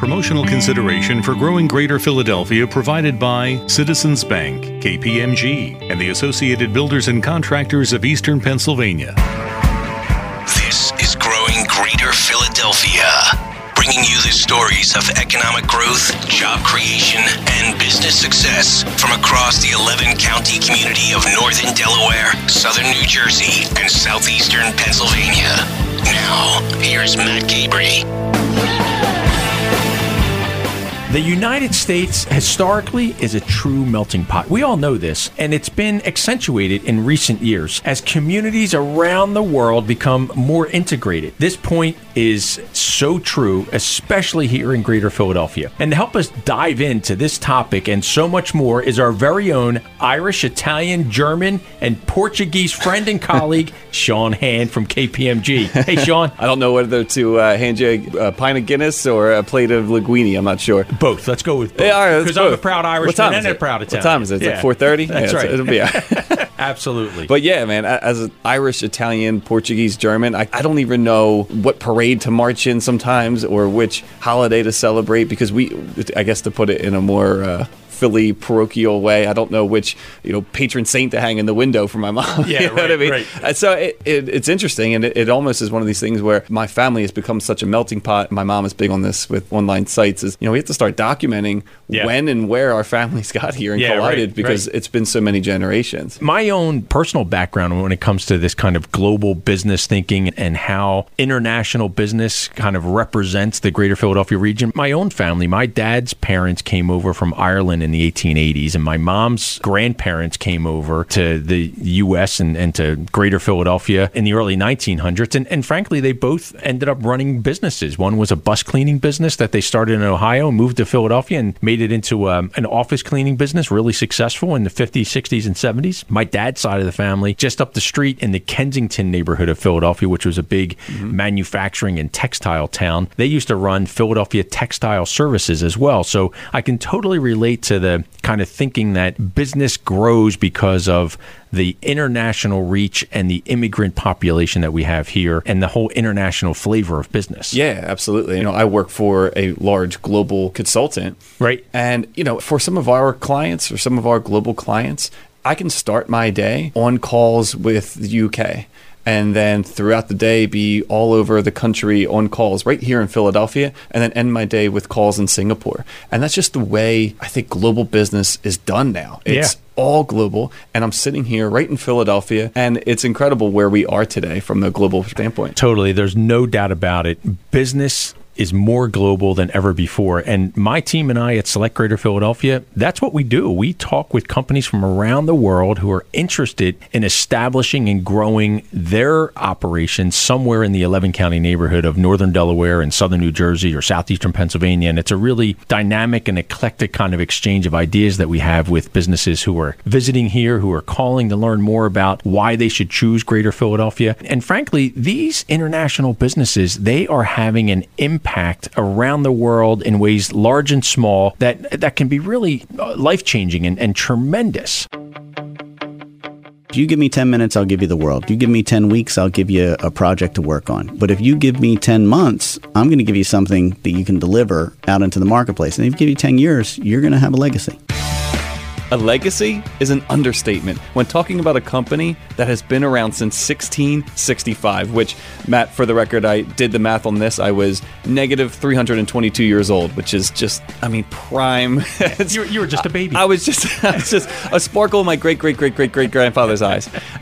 Promotional consideration for growing Greater Philadelphia provided by Citizens Bank, KPMG, and the Associated Builders and Contractors of Eastern Pennsylvania. This is Growing Greater Philadelphia, bringing you the stories of economic growth, job creation, and business success from across the 11 county community of Northern Delaware, Southern New Jersey, and Southeastern Pennsylvania. Now, here's Matt Cabrey. The United States historically is a true melting pot. We all know this, and it's been accentuated in recent years as communities around the world become more integrated. This point is so true, especially here in Greater Philadelphia. And to help us dive into this topic and so much more is our very own Irish, Italian, German, and Portuguese friend and colleague, Sean Hand from KPMG. Hey, Sean. I don't know whether to uh, hand you a, a pint of Guinness or a plate of linguine. I'm not sure. Both. Let's go with both. Yeah, all right, Because I'm a proud What Irishman time and a proud What time is it? It's Yeah. like 4:30? That's Yeah, right. it'll be- Absolutely. But yeah, man, as an Irish, Italian, Portuguese, German, I, I don't even know what parade to march in sometimes or which holiday to celebrate because we, I guess to put it in a more uh, Philly parochial way, I don't know which, you know, patron saint to hang in the window for my mom. Yeah, you know right, I mean? right. So it, it, it's interesting, and it, it almost is one of these things where my family has become such a melting pot. My mom is big on this with online sites. Is you know we have to start documenting Yeah. when and where our families got here and Yeah, right, collided because right. it's been so many generations. my own personal background when it comes to this kind of global business thinking and how international business kind of represents the greater Philadelphia region. My own family, my dad's parents came over from Ireland in the 1880s, and my mom's grandparents came over to the U.S. and, and to greater Philadelphia in the early 1900s. And, and frankly, they both ended up running businesses. One was a bus cleaning business that they started in Ohio, moved to Philadelphia, and made it into um, an office cleaning business, really successful in the 50s, 60s, and 70s. My dad's side of the family, just up the street in the Kensington neighborhood of Philadelphia, which was a big manufacturing and textile town, they used to run Philadelphia Textile Services as well. So I can totally relate to the kind of thinking that business grows because of the international reach and the immigrant population that we have here and the whole international flavor of business. Yeah, absolutely. You know, I work for a large global consultant. Right. And, you know, for some of our clients or some of our global clients, I can start my day on calls with the UK and then throughout the day be all over the country on calls right here in Philadelphia and then end my day with calls in Singapore. And that's just the way I think global business is done now. It's Yeah. all global and I'm sitting here right in Philadelphia and it's incredible where we are today from the global standpoint. Totally. There's no doubt about it. Business is more global than ever before. And my team and I at Select Greater Philadelphia, that's what we do. We talk with companies from around the world who are interested in establishing and growing their operations somewhere in the 11 county neighborhood of northern Delaware and southern New Jersey or southeastern Pennsylvania. And it's a really dynamic and eclectic kind of exchange of ideas that we have with businesses who are visiting here, who are calling to learn more about why they should choose Greater Philadelphia. And frankly, these international businesses, they are having an impact around the world in ways large and small that that can be really uh, life changing and, and tremendous. If you give me 10 minutes, I'll give you the world. If you give me 10 weeks, I'll give you a project to work on. But if you give me 10 months, I'm going to give you something that you can deliver out into the marketplace. And if you give you 10 years, you're going to have a legacy. A legacy is an understatement when talking about a company that has been around since 1665, which, Matt, for the record, I did the math on this. I was negative 322 years old, which is just, I mean, prime. You, you were just a baby. I was just, I was just a sparkle in my great, great, great, great, great grandfather's eyes.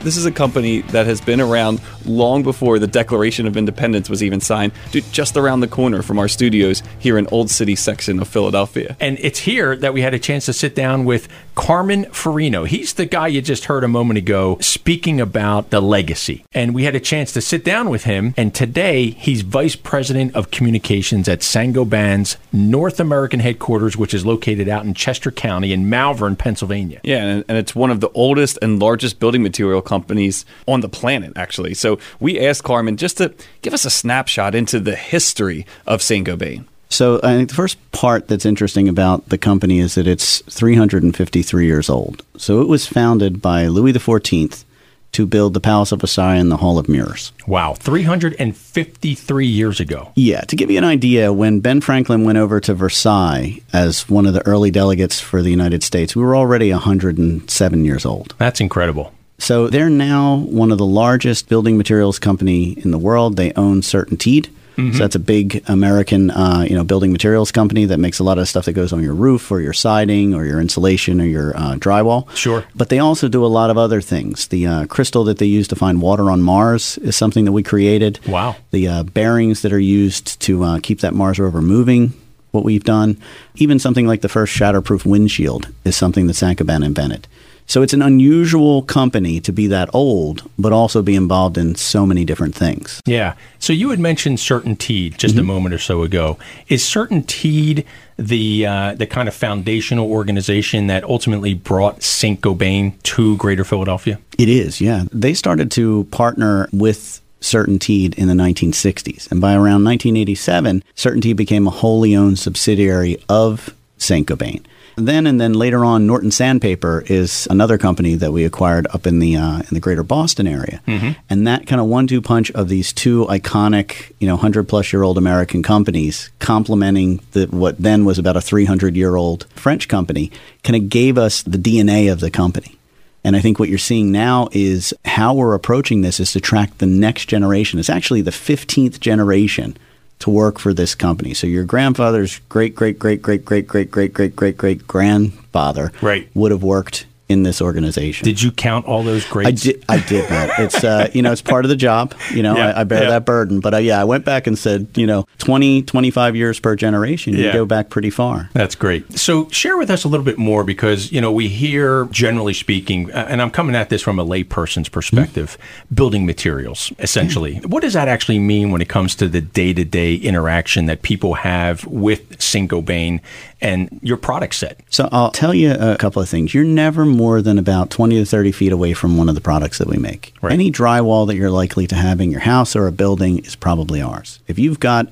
this is a company that has been around long before the Declaration of Independence was even signed, dude, just around the corner from our studios here in Old City section of Philadelphia. And it's here that we had a chance to sit down with Carmen Ferrigno. He's the guy you just heard a moment ago speaking about the legacy. And we had a chance to sit down with him. And today he's vice president of communications at Saint-Gobain's North American headquarters, which is located out in Chester County in Malvern, Pennsylvania. Yeah, and, it's one of the oldest and largest building material companies on the planet, actually. So we asked Carmen just to give us a snapshot into the history of Saint Gobain. So I think the first part that's interesting about the company is that it's 353 years old. So it was founded by Louis XIV to build the Palace of Versailles and the Hall of Mirrors. Wow, 353 years ago. Yeah, to give you an idea, when Ben Franklin went over to Versailles as one of the early delegates for the United States, we were already 107 years old. That's incredible. So they're now one of the largest building materials company in the world. They own CertainTeed. Mm-hmm. So that's a big American, uh, you know, building materials company that makes a lot of stuff that goes on your roof or your siding or your insulation or your uh, drywall. Sure. But they also do a lot of other things. The uh, crystal that they use to find water on Mars is something that we created. Wow. The uh, bearings that are used to uh, keep that Mars rover moving what we've done. Even something like the first shatterproof windshield is something that Saint-Gobain invented. So it's an unusual company to be that old, but also be involved in so many different things. Yeah. So you had mentioned CertainTeed just mm-hmm. a moment or so ago. Is CertainTeed the uh, the kind of foundational organization that ultimately brought Saint Gobain to Greater Philadelphia? It is. Yeah. They started to partner with CertainTeed in the 1960s. And by around 1987, CertainTeed became a wholly owned subsidiary of Saint Gobain. Then and then later on, Norton Sandpaper is another company that we acquired up in the uh, in the greater Boston area, mm-hmm. and that kind of one-two punch of these two iconic, you know, hundred plus year old American companies complementing the what then was about a three hundred year old French company, kind of gave us the DNA of the company. And I think what you're seeing now is how we're approaching this is to track the next generation. It's actually the 15th generation to work for this company. So your grandfather's great great great great great great great great great great grandfather right. would have worked in this organization. Did you count all those greats? I did. I did not. It's uh, you know it's part of the job. You know yeah, I, I, bear yeah. that burden. But uh, yeah, I went back and said you know 20, 25 years per generation. You yeah. go back pretty far. That's great. So share with us a little bit more because you know we hear generally speaking, and I'm coming at this from a layperson's perspective, mm-hmm. building materials essentially. Mm-hmm. What does that actually mean when it comes to the day to day interaction that people have with Gobain and your product set? So I'll tell you a couple of things. You're never more than about 20 to 30 feet away from one of the products that we make. Right. Any drywall that you're likely to have in your house or a building is probably ours. If you've got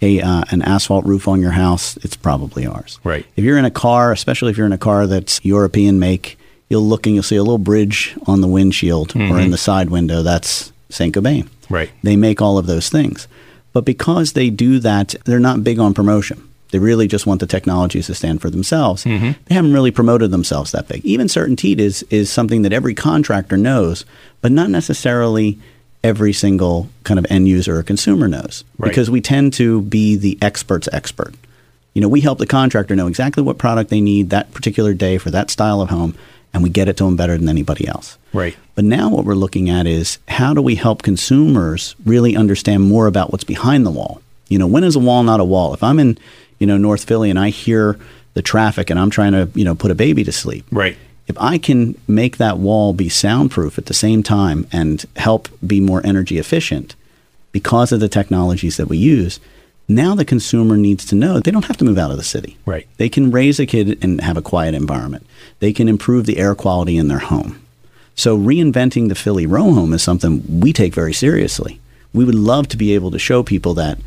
a uh, an asphalt roof on your house, it's probably ours. Right. If you're in a car, especially if you're in a car that's European make, you'll look and you'll see a little bridge on the windshield mm-hmm. or in the side window. That's Saint Gobain. Right. They make all of those things, but because they do that, they're not big on promotion. They really just want the technologies to stand for themselves. Mm-hmm. They haven't really promoted themselves that big. Even CertainTeed is is something that every contractor knows, but not necessarily every single kind of end user or consumer knows. Right. Because we tend to be the expert's expert. You know, we help the contractor know exactly what product they need that particular day for that style of home, and we get it to them better than anybody else. Right. But now what we're looking at is how do we help consumers really understand more about what's behind the wall? You know, when is a wall not a wall? If I'm in you know, North Philly and I hear the traffic and I'm trying to, you know, put a baby to sleep. Right. If I can make that wall be soundproof at the same time and help be more energy efficient because of the technologies that we use, now the consumer needs to know they don't have to move out of the city. Right. They can raise a kid and have a quiet environment. They can improve the air quality in their home. So reinventing the Philly row home is something we take very seriously. We would love to be able to show people that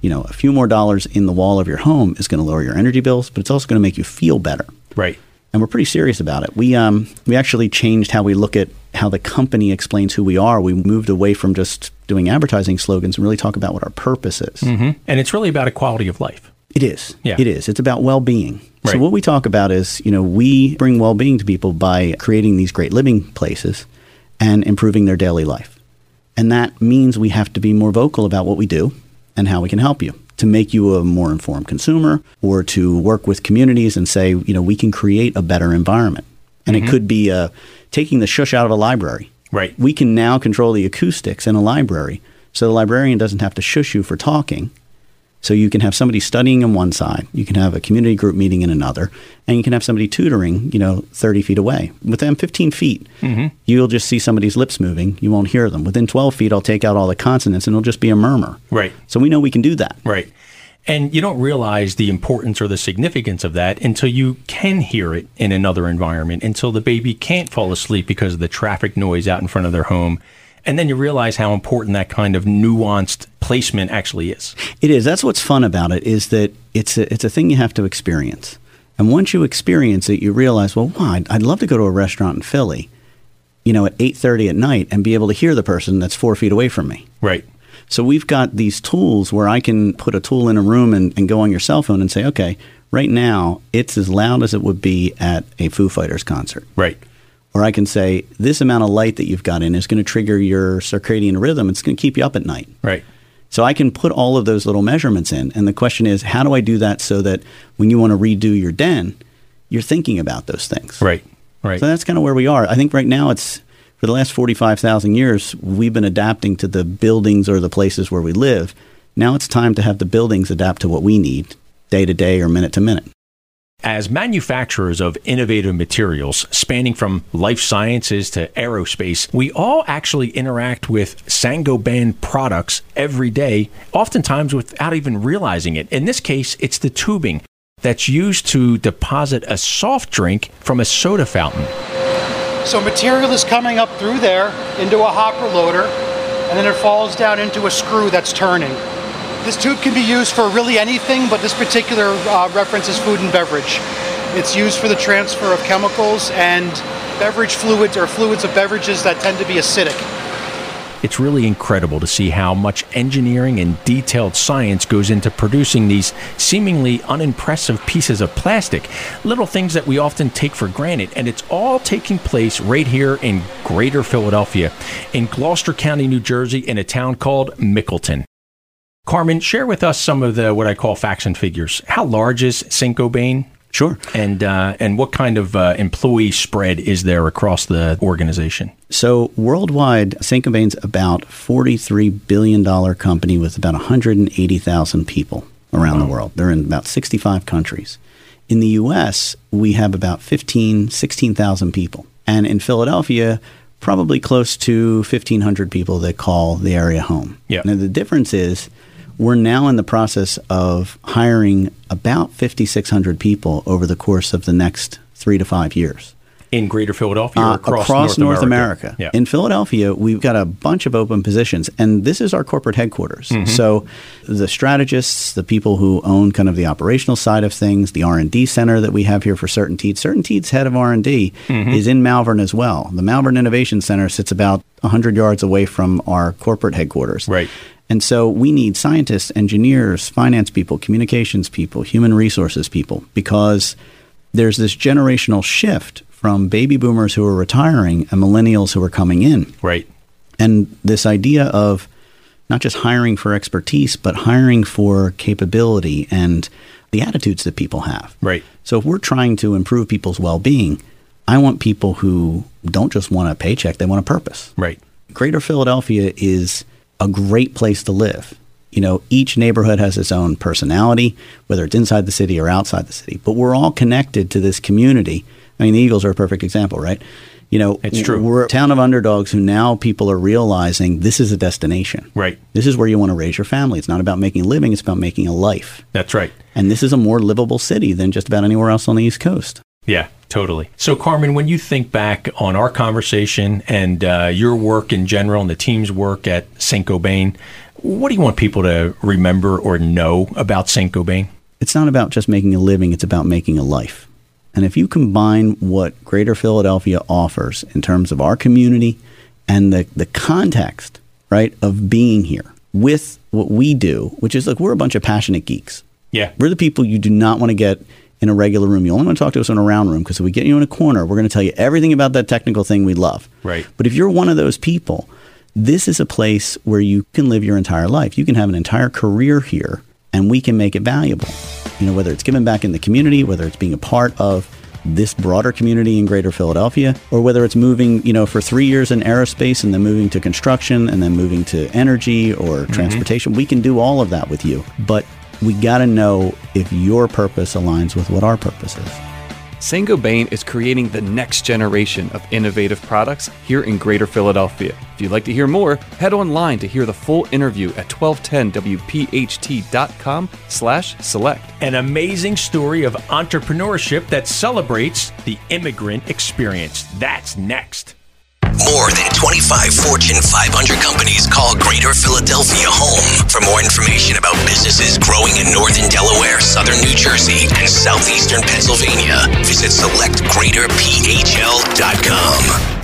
you know, a few more dollars in the wall of your home is going to lower your energy bills, but it's also going to make you feel better. Right. And we're pretty serious about it. We um, we actually changed how we look at how the company explains who we are. We moved away from just doing advertising slogans and really talk about what our purpose is. Mm-hmm. And it's really about a quality of life. It is. Yeah. It is. It's about well-being. Right. So what we talk about is, you know, we bring well-being to people by creating these great living places and improving their daily life. And that means we have to be more vocal about what we do and how we can help you to make you a more informed consumer or to work with communities and say, you know, we can create a better environment. And mm-hmm. it could be uh, taking the shush out of a library. Right. We can now control the acoustics in a library so the librarian doesn't have to shush you for talking so you can have somebody studying on one side, you can have a community group meeting in another, and you can have somebody tutoring, you know, 30 feet away. Within 15 feet, mm-hmm. you'll just see somebody's lips moving. You won't hear them. Within 12 feet, I'll take out all the consonants and it'll just be a murmur. Right. So we know we can do that. Right. And you don't realize the importance or the significance of that until you can hear it in another environment, until the baby can't fall asleep because of the traffic noise out in front of their home and then you realize how important that kind of nuanced placement actually is. It is. That's what's fun about it is that it's a, it's a thing you have to experience. And once you experience it, you realize, well, wow, I'd, I'd love to go to a restaurant in Philly, you know, at 8:30 at night and be able to hear the person that's four feet away from me. Right. So we've got these tools where I can put a tool in a room and, and go on your cell phone and say, okay, right now it's as loud as it would be at a Foo Fighters concert. Right. Or I can say, this amount of light that you've got in is going to trigger your circadian rhythm. It's going to keep you up at night. Right. So I can put all of those little measurements in. And the question is, how do I do that so that when you want to redo your den, you're thinking about those things? Right. Right. So that's kind of where we are. I think right now it's for the last 45,000 years, we've been adapting to the buildings or the places where we live. Now it's time to have the buildings adapt to what we need day to day or minute to minute. As manufacturers of innovative materials spanning from life sciences to aerospace, we all actually interact with Saint-Gobain products every day, oftentimes without even realizing it. In this case, it's the tubing that's used to deposit a soft drink from a soda fountain. So material is coming up through there into a hopper loader, and then it falls down into a screw that's turning. This tube can be used for really anything, but this particular uh, reference is food and beverage. It's used for the transfer of chemicals and beverage fluids or fluids of beverages that tend to be acidic. It's really incredible to see how much engineering and detailed science goes into producing these seemingly unimpressive pieces of plastic, little things that we often take for granted. And it's all taking place right here in greater Philadelphia, in Gloucester County, New Jersey, in a town called Mickleton. Carmen, share with us some of the what I call facts and figures. How large is Saint-Gobain? Sure. And uh, and what kind of uh, employee spread is there across the organization? So worldwide, Saint-Gobain's about $43 billion company with about 180,000 people around wow. the world. They're in about 65 countries. In the U.S., we have about 15, 16,000 people. And in Philadelphia, probably close to 1,500 people that call the area home. Yeah. Now, the difference is we're now in the process of hiring about 5,600 people over the course of the next three to five years. In Greater Philadelphia uh, across, across, North, North America. America. Yeah. In Philadelphia, we've got a bunch of open positions, and this is our corporate headquarters. Mm-hmm. So the strategists, the people who own kind of the operational side of things, the R and D center that we have here for CertainTeed. CertainTeed's head of R and D mm-hmm. is in Malvern as well. The Malvern Innovation Center sits about 100 yards away from our corporate headquarters. Right. And so we need scientists, engineers, finance people, communications people, human resources people, because there's this generational shift from baby boomers who are retiring and millennials who are coming in. Right. And this idea of not just hiring for expertise, but hiring for capability and the attitudes that people have. Right. So if we're trying to improve people's well being, I want people who don't just want a paycheck, they want a purpose. Right. Greater Philadelphia is a great place to live. You know, each neighborhood has its own personality, whether it's inside the city or outside the city, but we're all connected to this community. I mean, the Eagles are a perfect example, right? You know, it's true. We're a town of underdogs who now people are realizing this is a destination. Right. This is where you want to raise your family. It's not about making a living, it's about making a life. That's right. And this is a more livable city than just about anywhere else on the East Coast. Yeah, totally. So, Carmen, when you think back on our conversation and uh, your work in general and the team's work at Saint-Gobain, what do you want people to remember or know about Saint-Gobain? It's not about just making a living, it's about making a life. And if you combine what Greater Philadelphia offers in terms of our community and the, the context, right, of being here with what we do, which is like we're a bunch of passionate geeks. Yeah. We're the people you do not want to get in a regular room. You only want to talk to us in a round room because if we get you in a corner, we're going to tell you everything about that technical thing we love. Right. But if you're one of those people, this is a place where you can live your entire life. You can have an entire career here and we can make it valuable. You know, whether it's giving back in the community, whether it's being a part of this broader community in greater Philadelphia, or whether it's moving, you know, for three years in aerospace and then moving to construction and then moving to energy or mm-hmm. transportation, we can do all of that with you. But we got to know if your purpose aligns with what our purpose is. Saint-Gobain is creating the next generation of innovative products here in Greater Philadelphia. If you'd like to hear more, head online to hear the full interview at 1210wpht.com slash select. An amazing story of entrepreneurship that celebrates the immigrant experience. That's next. More than 25 Fortune 500 companies call Greater Philadelphia home. For more information about businesses growing in northern Delaware, southern New Jersey, and southeastern Pennsylvania, visit selectgreaterphl.com.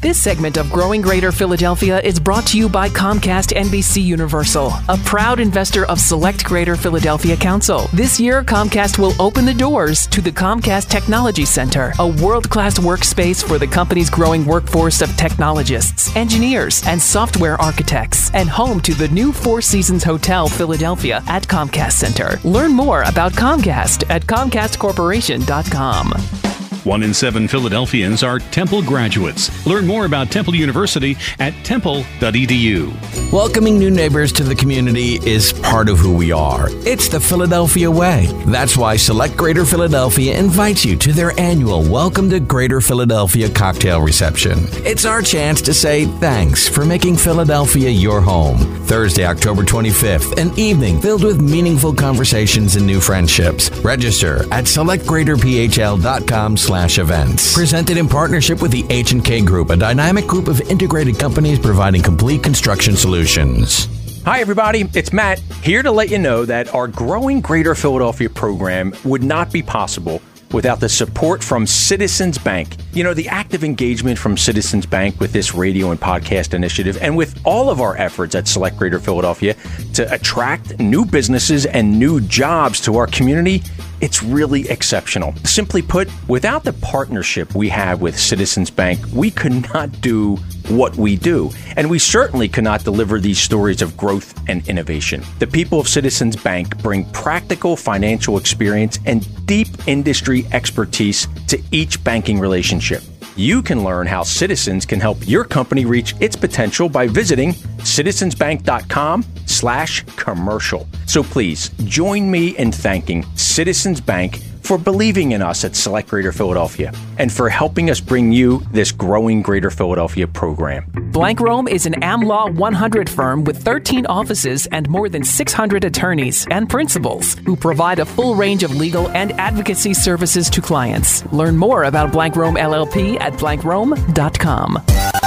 This segment of Growing Greater Philadelphia is brought to you by Comcast NBC Universal, a proud investor of Select Greater Philadelphia Council. This year, Comcast will open the doors to the Comcast Technology Center, a world class workspace for the company's growing workforce of technologists, engineers, and software architects, and home to the new Four Seasons Hotel Philadelphia at Comcast Center. Learn more about Comcast at ComcastCorporation.com. One in seven Philadelphians are Temple graduates. Learn more about Temple University at temple.edu. Welcoming new neighbors to the community is part of who we are. It's the Philadelphia way. That's why Select Greater Philadelphia invites you to their annual Welcome to Greater Philadelphia cocktail reception. It's our chance to say thanks for making Philadelphia your home. Thursday, October 25th, an evening filled with meaningful conversations and new friendships. Register at selectgreaterphl.com slash events. Presented in partnership with the H&K Group, a dynamic group of integrated companies providing complete construction solutions. Hi, everybody. It's Matt here to let you know that our growing Greater Philadelphia program would not be possible without the support from Citizens Bank. You know, the active engagement from Citizens Bank with this radio and podcast initiative, and with all of our efforts at Select Greater Philadelphia to attract new businesses and new jobs to our community, it's really exceptional. Simply put, without the partnership we have with Citizens Bank, we could not do what we do. And we certainly cannot deliver these stories of growth and innovation. The people of Citizens Bank bring practical financial experience and deep industry expertise to each banking relationship. You can learn how Citizens can help your company reach its potential by visiting citizensbank.com slash commercial. So please join me in thanking Citizens Bank for believing in us at Select Greater Philadelphia and for helping us bring you this growing Greater Philadelphia program. Blank Rome is an AmLaw 100 firm with 13 offices and more than 600 attorneys and principals who provide a full range of legal and advocacy services to clients. Learn more about Blank Rome LLP at blankrome.com.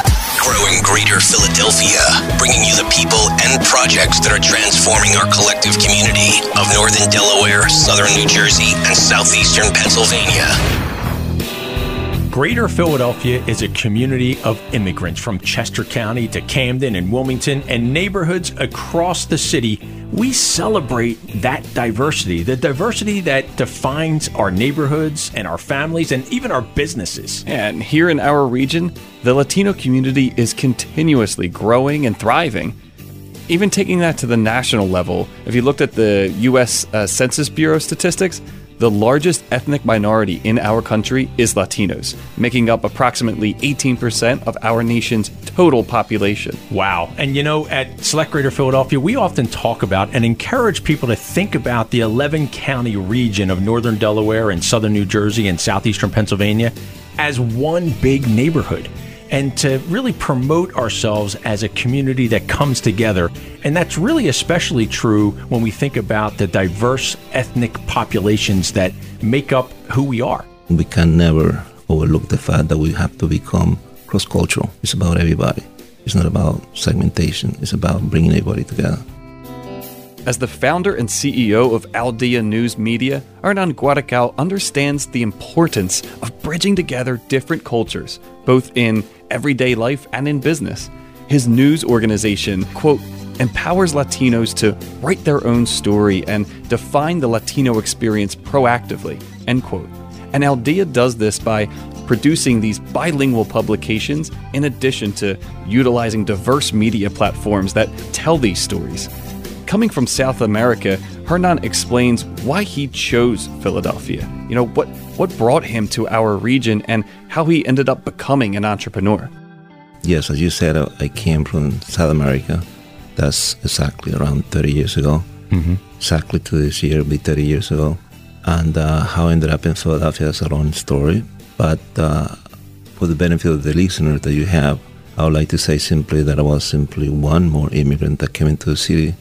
Growing Greater Philadelphia, bringing you the people and projects that are transforming our collective community of Northern Delaware, Southern New Jersey, and Southeastern Pennsylvania. Greater Philadelphia is a community of immigrants from Chester County to Camden and Wilmington and neighborhoods across the city. We celebrate that diversity, the diversity that defines our neighborhoods and our families and even our businesses. And here in our region, the Latino community is continuously growing and thriving. Even taking that to the national level, if you looked at the US uh, Census Bureau statistics, the largest ethnic minority in our country is Latinos, making up approximately 18% of our nation's total population. Wow. And you know, at Select Greater Philadelphia, we often talk about and encourage people to think about the 11 county region of northern Delaware and southern New Jersey and southeastern Pennsylvania as one big neighborhood and to really promote ourselves as a community that comes together. And that's really especially true when we think about the diverse ethnic populations that make up who we are. We can never overlook the fact that we have to become cross cultural. It's about everybody. It's not about segmentation, it's about bringing everybody together. As the founder and CEO of Al Dia News Media, Hernan Guaracao understands the importance of bridging together different cultures, both in everyday life and in business. His news organization, quote, empowers Latinos to write their own story and define the Latino experience proactively, end quote. And Al Dia does this by producing these bilingual publications in addition to utilizing diverse media platforms that tell these stories. Coming from South America, Hernan explains why he chose Philadelphia. You know, what, what brought him to our region and how he ended up becoming an entrepreneur. Yes, as you said, I came from South America. That's exactly around 30 years ago. Mm-hmm. Exactly to this year, it'll be 30 years ago. And uh, how I ended up in Philadelphia is a long story. But uh, for the benefit of the listener that you have, I would like to say simply that I was simply one more immigrant that came into the city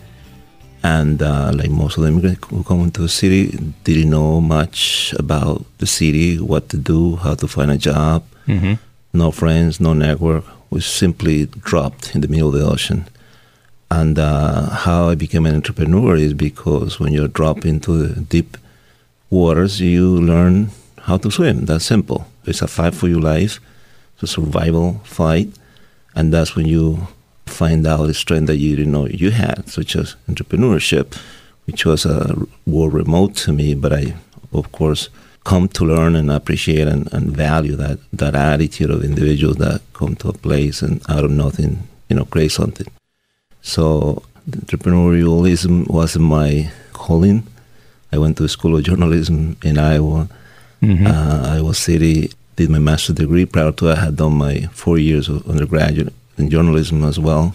and uh, like most of the immigrants who come into the city didn't know much about the city what to do how to find a job. Mm-hmm. no friends no network. We simply dropped in the middle of the ocean. And uh, how i became an entrepreneur is because when you drop into the deep waters you learn how to swim. That's simple. It's a fight for your life. It's a survival fight, and that's when you find out the strength that you didn't know you had, such as entrepreneurship, which was a word remote to me, but I, of course, come to learn and appreciate and, and value that, that attitude of individuals that come to a place and out of nothing, you know, create something. So entrepreneurialism wasn't my calling. I went to school of journalism in Iowa, mm-hmm. uh, Iowa City, did my master's degree. Prior to that, I had done my four years of undergraduate in journalism as well.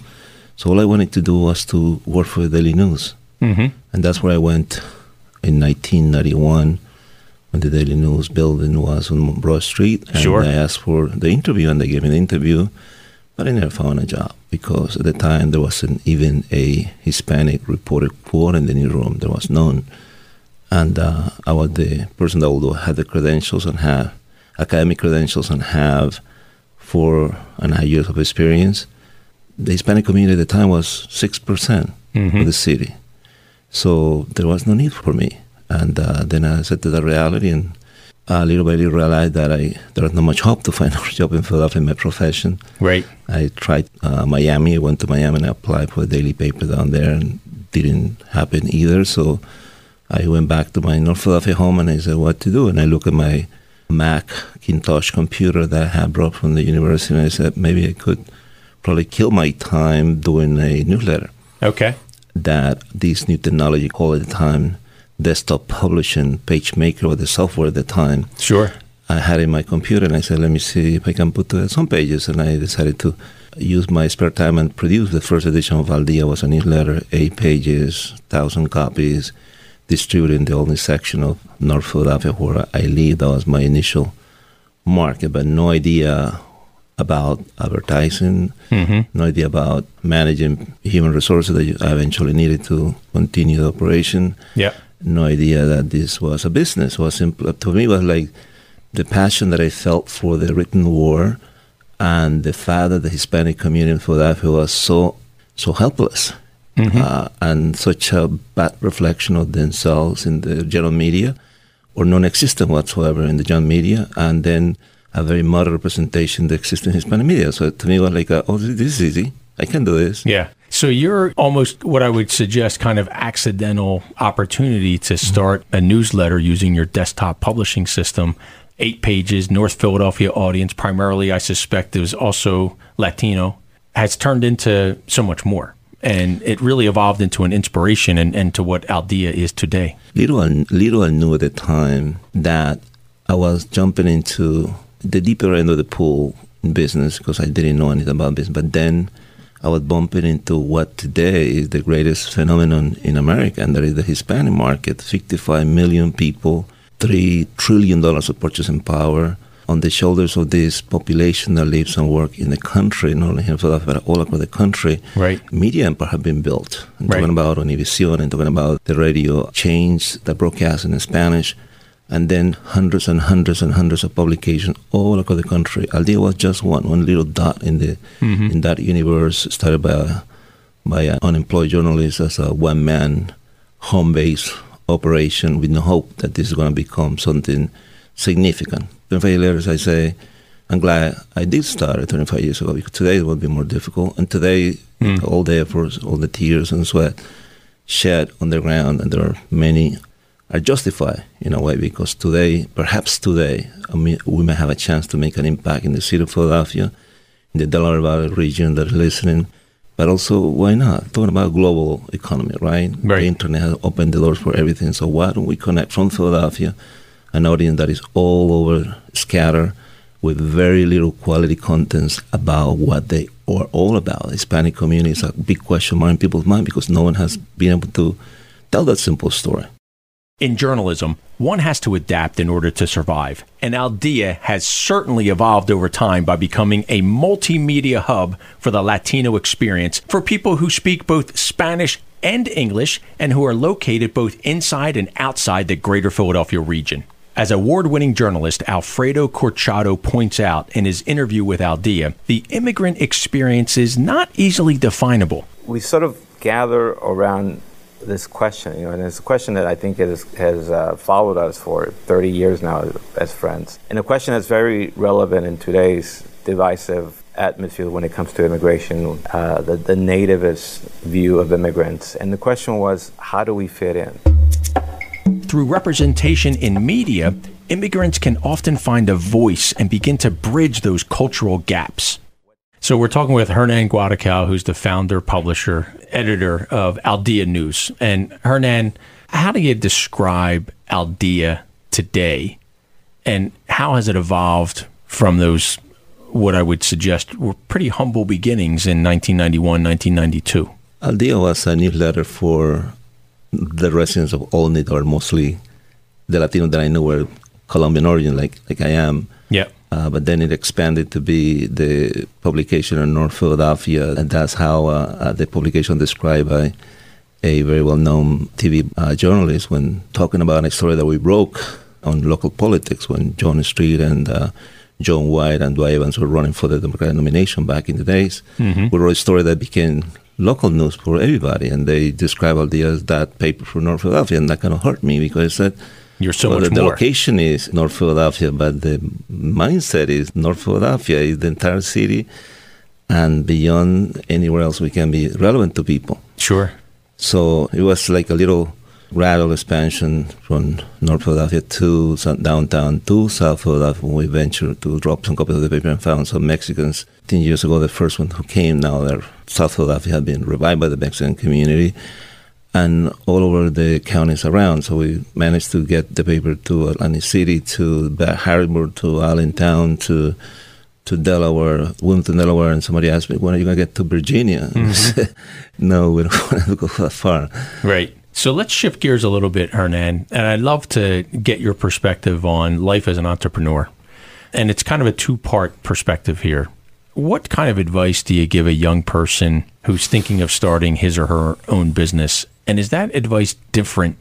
So all I wanted to do was to work for the Daily News. Mm-hmm. And that's where I went in 1991 when the Daily News building was on Broad Street. And sure. I asked for the interview, and they gave me the interview. But I never found a job because at the time there wasn't even a Hispanic reporter quote in the newsroom. There was none. And uh, I was the person that although had the credentials and have academic credentials and have four and a half years of experience, the Hispanic community at the time was 6% mm hmm of the city. So there was no need for me. And uh, then I accepted the reality and uh, little by little realized that I there was not much hope to find a job in Philadelphia in my profession. Right. I tried uh, Miami. I went to Miami and I applied for a daily paper down there and didn't happen either. So I went back to my North Philadelphia home and I said, what to do? And I looked at my Macintosh computer that I had brought from the university and I said, maybe I could probably kill my time doing a newsletter. Okay. That this new technology called at the time desktop publishing PageMaker or the software at the time. Sure. I had in my computer and I said, let me see if I can put uh, some pages. And I decided to use my spare time and produce the first edition of Al Dia was a newsletter, eight pages, thousand copies, distributed in the only section of North Philadelphia where I live. That was my initial market, but no idea about advertising, mm-hmm. no idea about managing human resources that I eventually needed to continue the operation. Yeah no idea that this was a business. It was simple to me. It was like the passion that I felt for the written word, and the fact that the Hispanic community in Philadelphia was so so helpless, mm-hmm. uh, and such a bad reflection of themselves in the general media, or non-existent whatsoever in the general media, and then a very moderate representation in the existing Hispanic media. So to me, it was like, oh, this is easy. I can do this. Yeah. So you're almost what I would suggest kind of accidental opportunity to mm-hmm. start a newsletter using your desktop publishing system. Eight pages, North Philadelphia audience, primarily, I suspect it was also Latino, has turned into so much more. And it really evolved into an inspiration and, and to what Al Dia is today. Little, little I knew at the time that I was jumping into the deeper end of the pool in business because I didn't know anything about business. But then I was bumping into what today is the greatest phenomenon in America, and that is the Hispanic market. 55 million people, $3 trillion of purchasing power on the shoulders of this population that lives and works in the country, not only in Philadelphia, but all across the country. Right. Media empire have been built. I'm right. talking about Univision and talking about the radio chains that broadcast in Spanish and then hundreds and hundreds and hundreds of publications all across the country. Al Dia was just one, one little dot in the mm-hmm. in that universe, started by a, by an unemployed journalist as a one man home base operation with no hope that this is going to become something significant. 25 years later, I say, I'm glad I did start it 25 years ago because today it would be more difficult. And today, mm. all the efforts, all the tears and sweat shed on the ground, and there are many are justified in a way because today, perhaps today, I mean, we may have a chance to make an impact in the city of Philadelphia, in the Delaware Valley region that are listening. But also, why not? Talking about global economy, right? right? The internet has opened the doors for everything. So why don't we connect from Philadelphia, an audience that is all over scattered with very little quality contents about what they are all about. Hispanic community is a big question mark in people's mind because no one has been able to tell that simple story. In journalism, one has to adapt in order to survive, and Al Dia has certainly evolved over time by becoming a multimedia hub for the Latino experience for people who speak both Spanish and English and who are located both inside and outside the greater Philadelphia region. As award winning journalist Alfredo Corchado points out in his interview with Al Dia, the immigrant experience is not easily definable. We sort of gather around this question, you know, and it's a question that I think has, has uh, followed us for 30 years now as friends, and a question that's very relevant in today's divisive atmosphere when it comes to immigration, uh, the, the nativist view of immigrants. And the question was, how do we fit in? Through representation in media, immigrants can often find a voice and begin to bridge those cultural gaps. So we're talking with Hernan Guaracao, who's the founder, publisher, editor of Al Dia News. And Hernan, how do you describe Al Dia today? And how has it evolved from those what I would suggest were pretty humble beginnings in 1991, 1992. Al Dia was a newsletter for the residents of Olney, are mostly the Latino that I know were Colombian origin, like like I am. Yeah. Uh, but then it expanded to be the publication in North Philadelphia, and that's how uh, uh, the publication described by a very well-known TV uh, journalist when talking about a story that we broke on local politics when John Street and uh, John White and Dwight Evans were running for the Democratic nomination back in the days. Mm-hmm. We wrote a story that became local news for everybody, and they describe all as that paper for North Philadelphia, and that kind of hurt me because that. You're so well, much the, more. The location is North Philadelphia, but the mindset is North Philadelphia is the entire city, and beyond anywhere else we can be relevant to people. Sure. So it was like a little gradual expansion from North Philadelphia to downtown to South Philadelphia when we ventured to drop some copies of the paper and found some Mexicans. Ten years ago, the first one who came, now they're, South Philadelphia had been revived by the Mexican community and all over the counties around. So we managed to get the paper to Atlantic City, to Harrisburg, to Allentown, to to Delaware, Wilmington, Delaware, and somebody asked me, when are you going to get to Virginia? Mm-hmm. no, we don't want to go that far. Right. So let's shift gears a little bit, Hernan. And I'd love to get your perspective on life as an entrepreneur. And it's kind of a two part perspective here. What kind of advice do you give a young person who's thinking of starting his or her own business? And is that advice different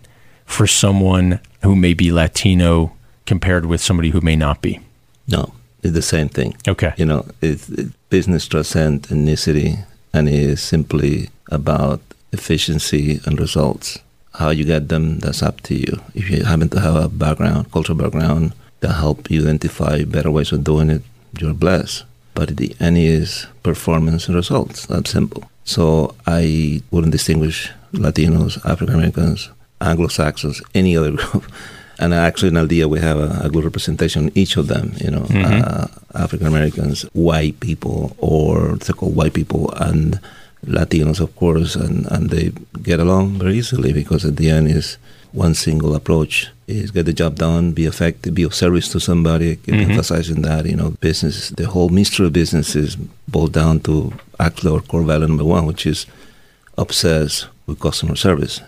for someone who may be Latino compared with somebody who may not be? No, it's the same thing. Okay. You know, it, it, business transcends ethnicity and is simply about efficiency and results. How you get them, that's up to you. If you happen to have a background, cultural background, that help you identify better ways of doing it, you're blessed. But the end is performance and results. That's simple. So I wouldn't distinguish Latinos, African Americans, Anglo Saxons, any other group. And actually, in Al Dia, we have a, a, good representation each of them. You know, mm-hmm. uh, African Americans, white people, or so-called white people, and Latinos, of course, and, and they get along very easily because at the end is one single approach is get the job done, be effective, be of service to somebody, mm-hmm. emphasizing that, you know, business, the whole mystery of business is boiled down to actually our core value number one, which is obsessed with customer service.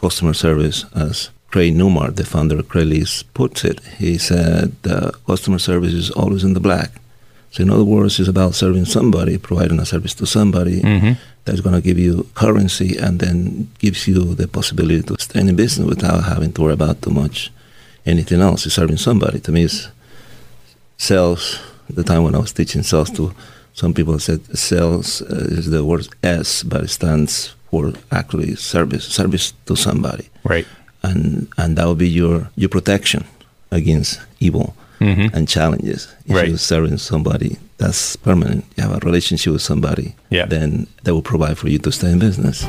Customer service, as Craig Newmark, the founder of Craigslist, puts it, he said, uh, customer service is always in the black. So, in other words, it's about serving somebody, providing a service to somebody mm-hmm. that's going to give you currency and then gives you the possibility to stay in business without having to worry about too much anything else. It's serving somebody. To me, it's sales. The time when I was teaching sales to some people said sales uh, is the word S, but it stands for actually service, service to somebody. Right. And and that would be your your protection against evil mm-hmm. and challenges. If right. you're serving somebody that's permanent, you have a relationship with somebody, yeah. then they will provide for you to stay in business.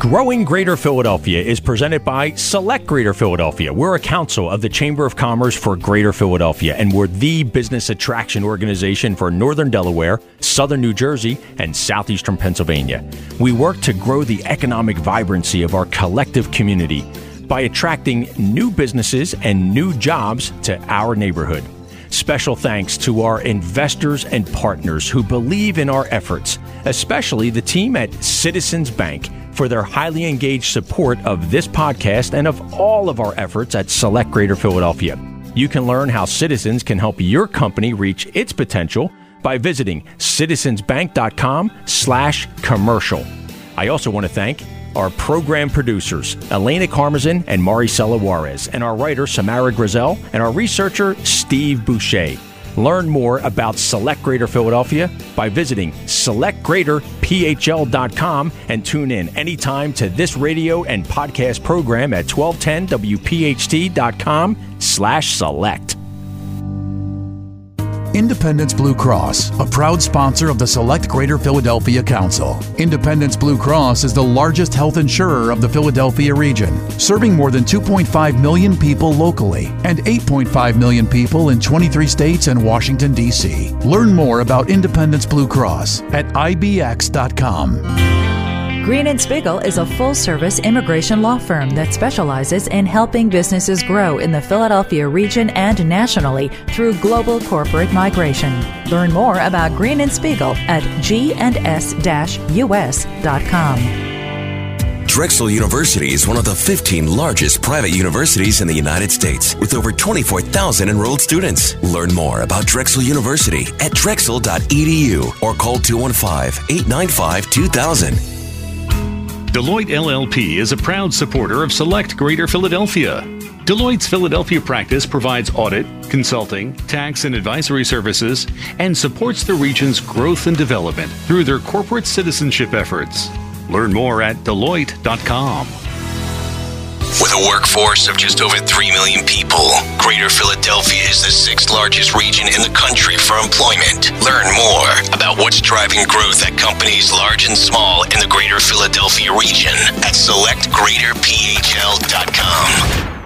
Growing Greater Philadelphia is presented by Select Greater Philadelphia. We're a council of the Chamber of Commerce for Greater Philadelphia, and we're the business attraction organization for Northern Delaware, Southern New Jersey, and Southeastern Pennsylvania. We work to grow the economic vibrancy of our collective community by attracting new businesses and new jobs to our neighborhood. Special thanks to our investors and partners who believe in our efforts, especially the team at Citizens Bank for their highly engaged support of this podcast and of all of our efforts at Select Greater Philadelphia. You can learn how Citizens can help your company reach its potential by visiting citizensbank.com/commercial. I also want to thank our program producers, Elena Carmazin and Maricela Juarez, and our writer, Samara Grizel, and our researcher, Steve Boucher. Learn more about Select Greater Philadelphia by visiting selectgreaterphl.com and tune in anytime to this radio and podcast program at 1210wpht.com slash select. Independence Blue Cross, a proud sponsor of the Select Greater Philadelphia Council. Independence Blue Cross is the largest health insurer of the Philadelphia region, serving more than 2.5 million people locally and 8.5 million people in 23 states and Washington, D.C. Learn more about Independence Blue Cross at ibx.com. Green and Spiegel is a full service immigration law firm that specializes in helping businesses grow in the Philadelphia region and nationally through global corporate migration. Learn more about Green and Spiegel at gns-us.com. Drexel University is one of the 15 largest private universities in the United States with over 24,000 enrolled students. Learn more about Drexel University at drexel.edu or call 215 895 2000. Deloitte LLP is a proud supporter of Select Greater Philadelphia. Deloitte's Philadelphia practice provides audit, consulting, tax, and advisory services and supports the region's growth and development through their corporate citizenship efforts. Learn more at Deloitte.com. With a workforce of just over 3 million people, Greater Philadelphia is the sixth largest region in the country for employment. Learn more about what's driving growth at companies large and small in the Greater Philadelphia region at selectgreaterphl.com.